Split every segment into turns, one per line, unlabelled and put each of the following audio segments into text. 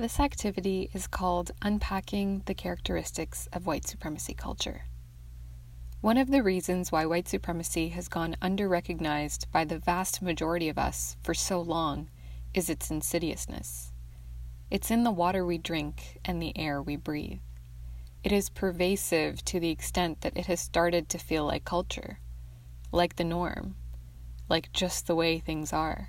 This activity is called Unpacking the Characteristics of White Supremacy Culture. One of the reasons why white supremacy has gone underrecognized by the vast majority of us for so long is its insidiousness. It's in the water we drink and the air we breathe. It is pervasive to the extent that it has started to feel like culture, like the norm, like just the way things are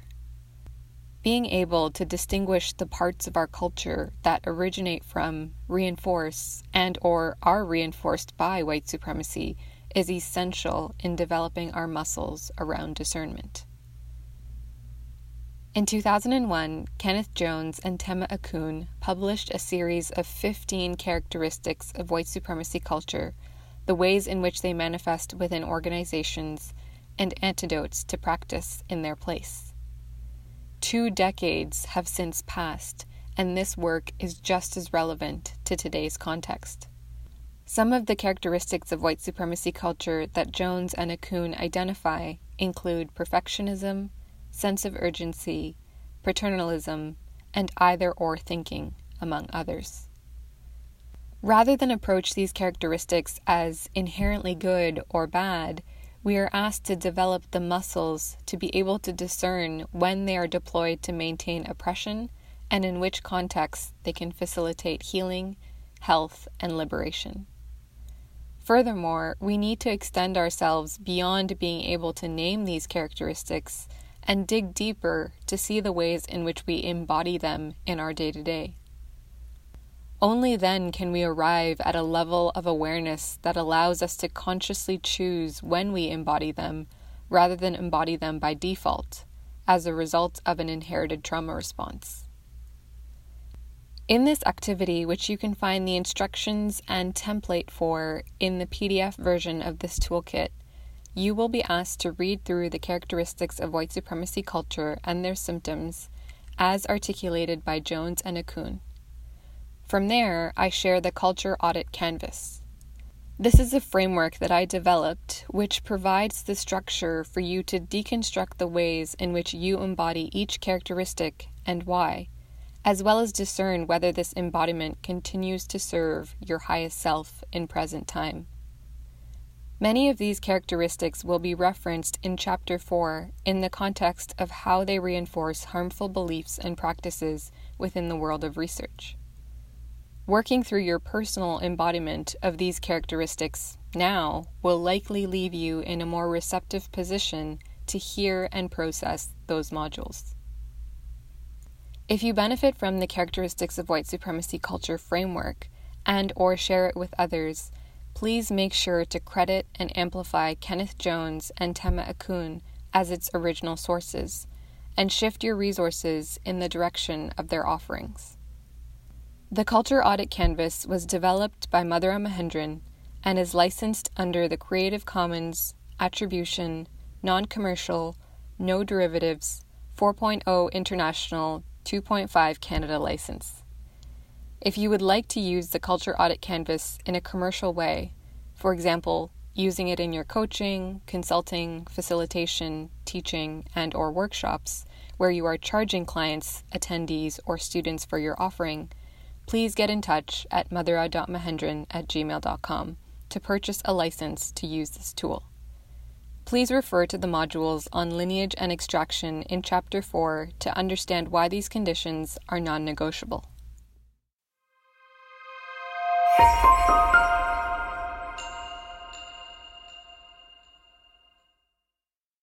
being able to distinguish the parts of our culture that originate from reinforce and or are reinforced by white supremacy is essential in developing our muscles around discernment. In 2001, Kenneth Jones and Tema Okun published a series of 15 characteristics of white supremacy culture, the ways in which they manifest within organizations, and antidotes to practice in their place. Two decades have since passed, and this work is just as relevant to today's context. Some of the characteristics of white supremacy culture that Jones and Okun identify include perfectionism, sense of urgency, paternalism, and either or thinking, among others. Rather than approach these characteristics as inherently good or bad, we are asked to develop the muscles to be able to discern when they are deployed to maintain oppression and in which contexts they can facilitate healing, health, and liberation. Furthermore, we need to extend ourselves beyond being able to name these characteristics and dig deeper to see the ways in which we embody them in our day to day. Only then can we arrive at a level of awareness that allows us to consciously choose when we embody them rather than embody them by default as a result of an inherited trauma response. In this activity, which you can find the instructions and template for in the PDF version of this toolkit, you will be asked to read through the characteristics of white supremacy culture and their symptoms as articulated by Jones and Okun. From there, I share the Culture Audit Canvas. This is a framework that I developed which provides the structure for you to deconstruct the ways in which you embody each characteristic and why, as well as discern whether this embodiment continues to serve your highest self in present time. Many of these characteristics will be referenced in Chapter 4 in the context of how they reinforce harmful beliefs and practices within the world of research. Working through your personal embodiment of these characteristics now will likely leave you in a more receptive position to hear and process those modules. If you benefit from the characteristics of white supremacy culture framework and or share it with others, please make sure to credit and amplify Kenneth Jones and Tema Okun as its original sources and shift your resources in the direction of their offerings. The Culture Audit Canvas was developed by Mathura Mahendran and is licensed under the Creative Commons Attribution, Non Commercial, No Derivatives 4.0 International 2.5 Canada license. If you would like to use the Culture Audit Canvas in a commercial way, for example, using it in your coaching, consulting, facilitation, teaching, and or workshops where you are charging clients, attendees, or students for your offering, please get in touch at mathura.mahendran at gmail.com to purchase a license to use this tool. Please refer to the modules on lineage and extraction in Chapter 4 to understand why these conditions are non negotiable.